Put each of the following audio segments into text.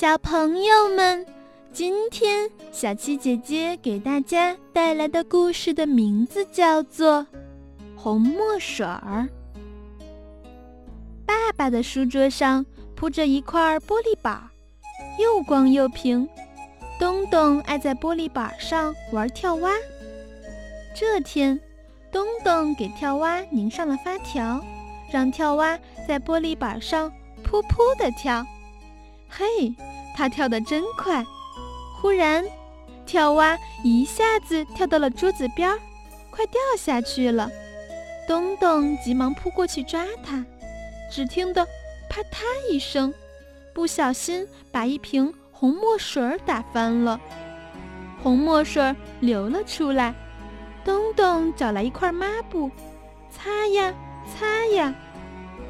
小朋友们，今天小七姐姐给大家带来的故事的名字叫做《红墨水儿》。爸爸的书桌上铺着一块玻璃板，又光又平。东东爱在玻璃板上玩跳蛙。这天，东东给跳蛙拧上了发条，让跳蛙在玻璃板上噗噗地跳。嘿，他跳得真快！忽然，跳蛙一下子跳到了桌子边儿，快掉下去了。东东急忙扑过去抓它，只听得啪嗒一声，不小心把一瓶红墨水打翻了，红墨水流了出来。东东找来一块抹布，擦呀擦呀，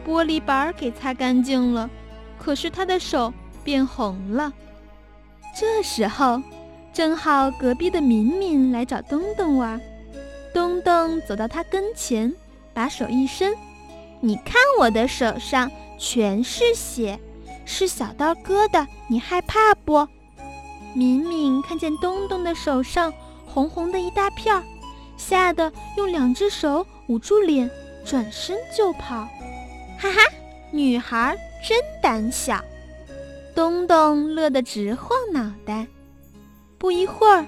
玻璃板儿给擦干净了，可是他的手。变红了。这时候，正好隔壁的敏敏来找东东玩。东东走到他跟前，把手一伸：“你看我的手上全是血，是小刀割的，你害怕不？”敏敏看见东东的手上红红的一大片，吓得用两只手捂住脸，转身就跑。哈哈，女孩真胆小。东东乐得直晃脑袋。不一会儿，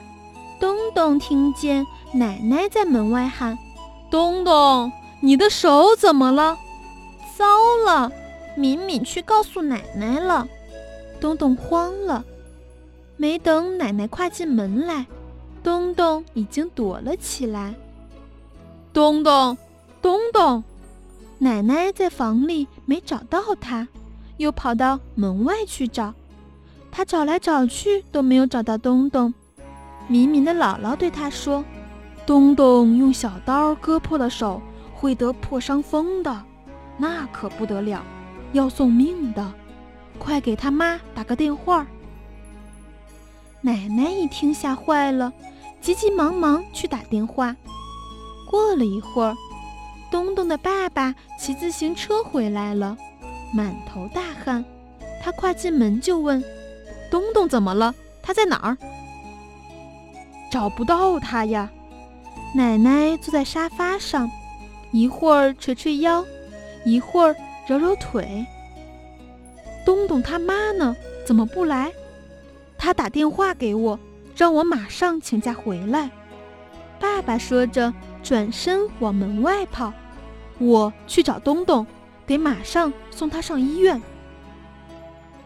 东东听见奶奶在门外喊：“东东，你的手怎么了？”糟了，敏敏去告诉奶奶了。东东慌了。没等奶奶跨进门来，东东已经躲了起来。东东，东东，奶奶在房里没找到他。又跑到门外去找，他找来找去都没有找到东东。敏敏的姥姥对他说：“东东用小刀割破了手，会得破伤风的，那可不得了，要送命的。快给他妈打个电话。”奶奶一听吓坏了，急急忙忙去打电话。过了一会儿，东东的爸爸骑自行车回来了。满头大汗，他跨进门就问：“东东怎么了？他在哪儿？”找不到他呀。奶奶坐在沙发上，一会儿捶捶腰，一会儿揉揉腿。东东他妈呢？怎么不来？他打电话给我，让我马上请假回来。爸爸说着，转身往门外跑。我去找东东。得马上送他上医院。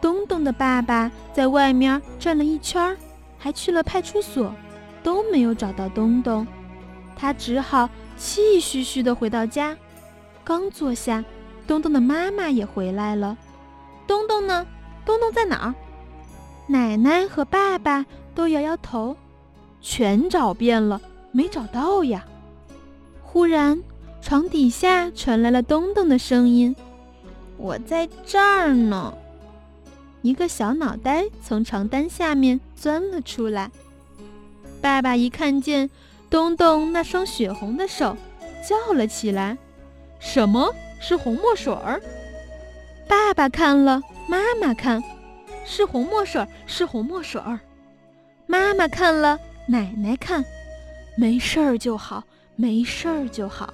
东东的爸爸在外面转了一圈，还去了派出所，都没有找到东东。他只好气吁吁地回到家。刚坐下，东东的妈妈也回来了。东东呢？东东在哪儿？奶奶和爸爸都摇摇头，全找遍了，没找到呀。忽然。床底下传来了东东的声音：“我在这儿呢。”一个小脑袋从床单下面钻了出来。爸爸一看见东东那双血红的手，叫了起来：“什么是红墨水儿？”爸爸看了，妈妈看，是红墨水儿，是红墨水儿。妈妈看了，奶奶看，没事儿就好，没事儿就好。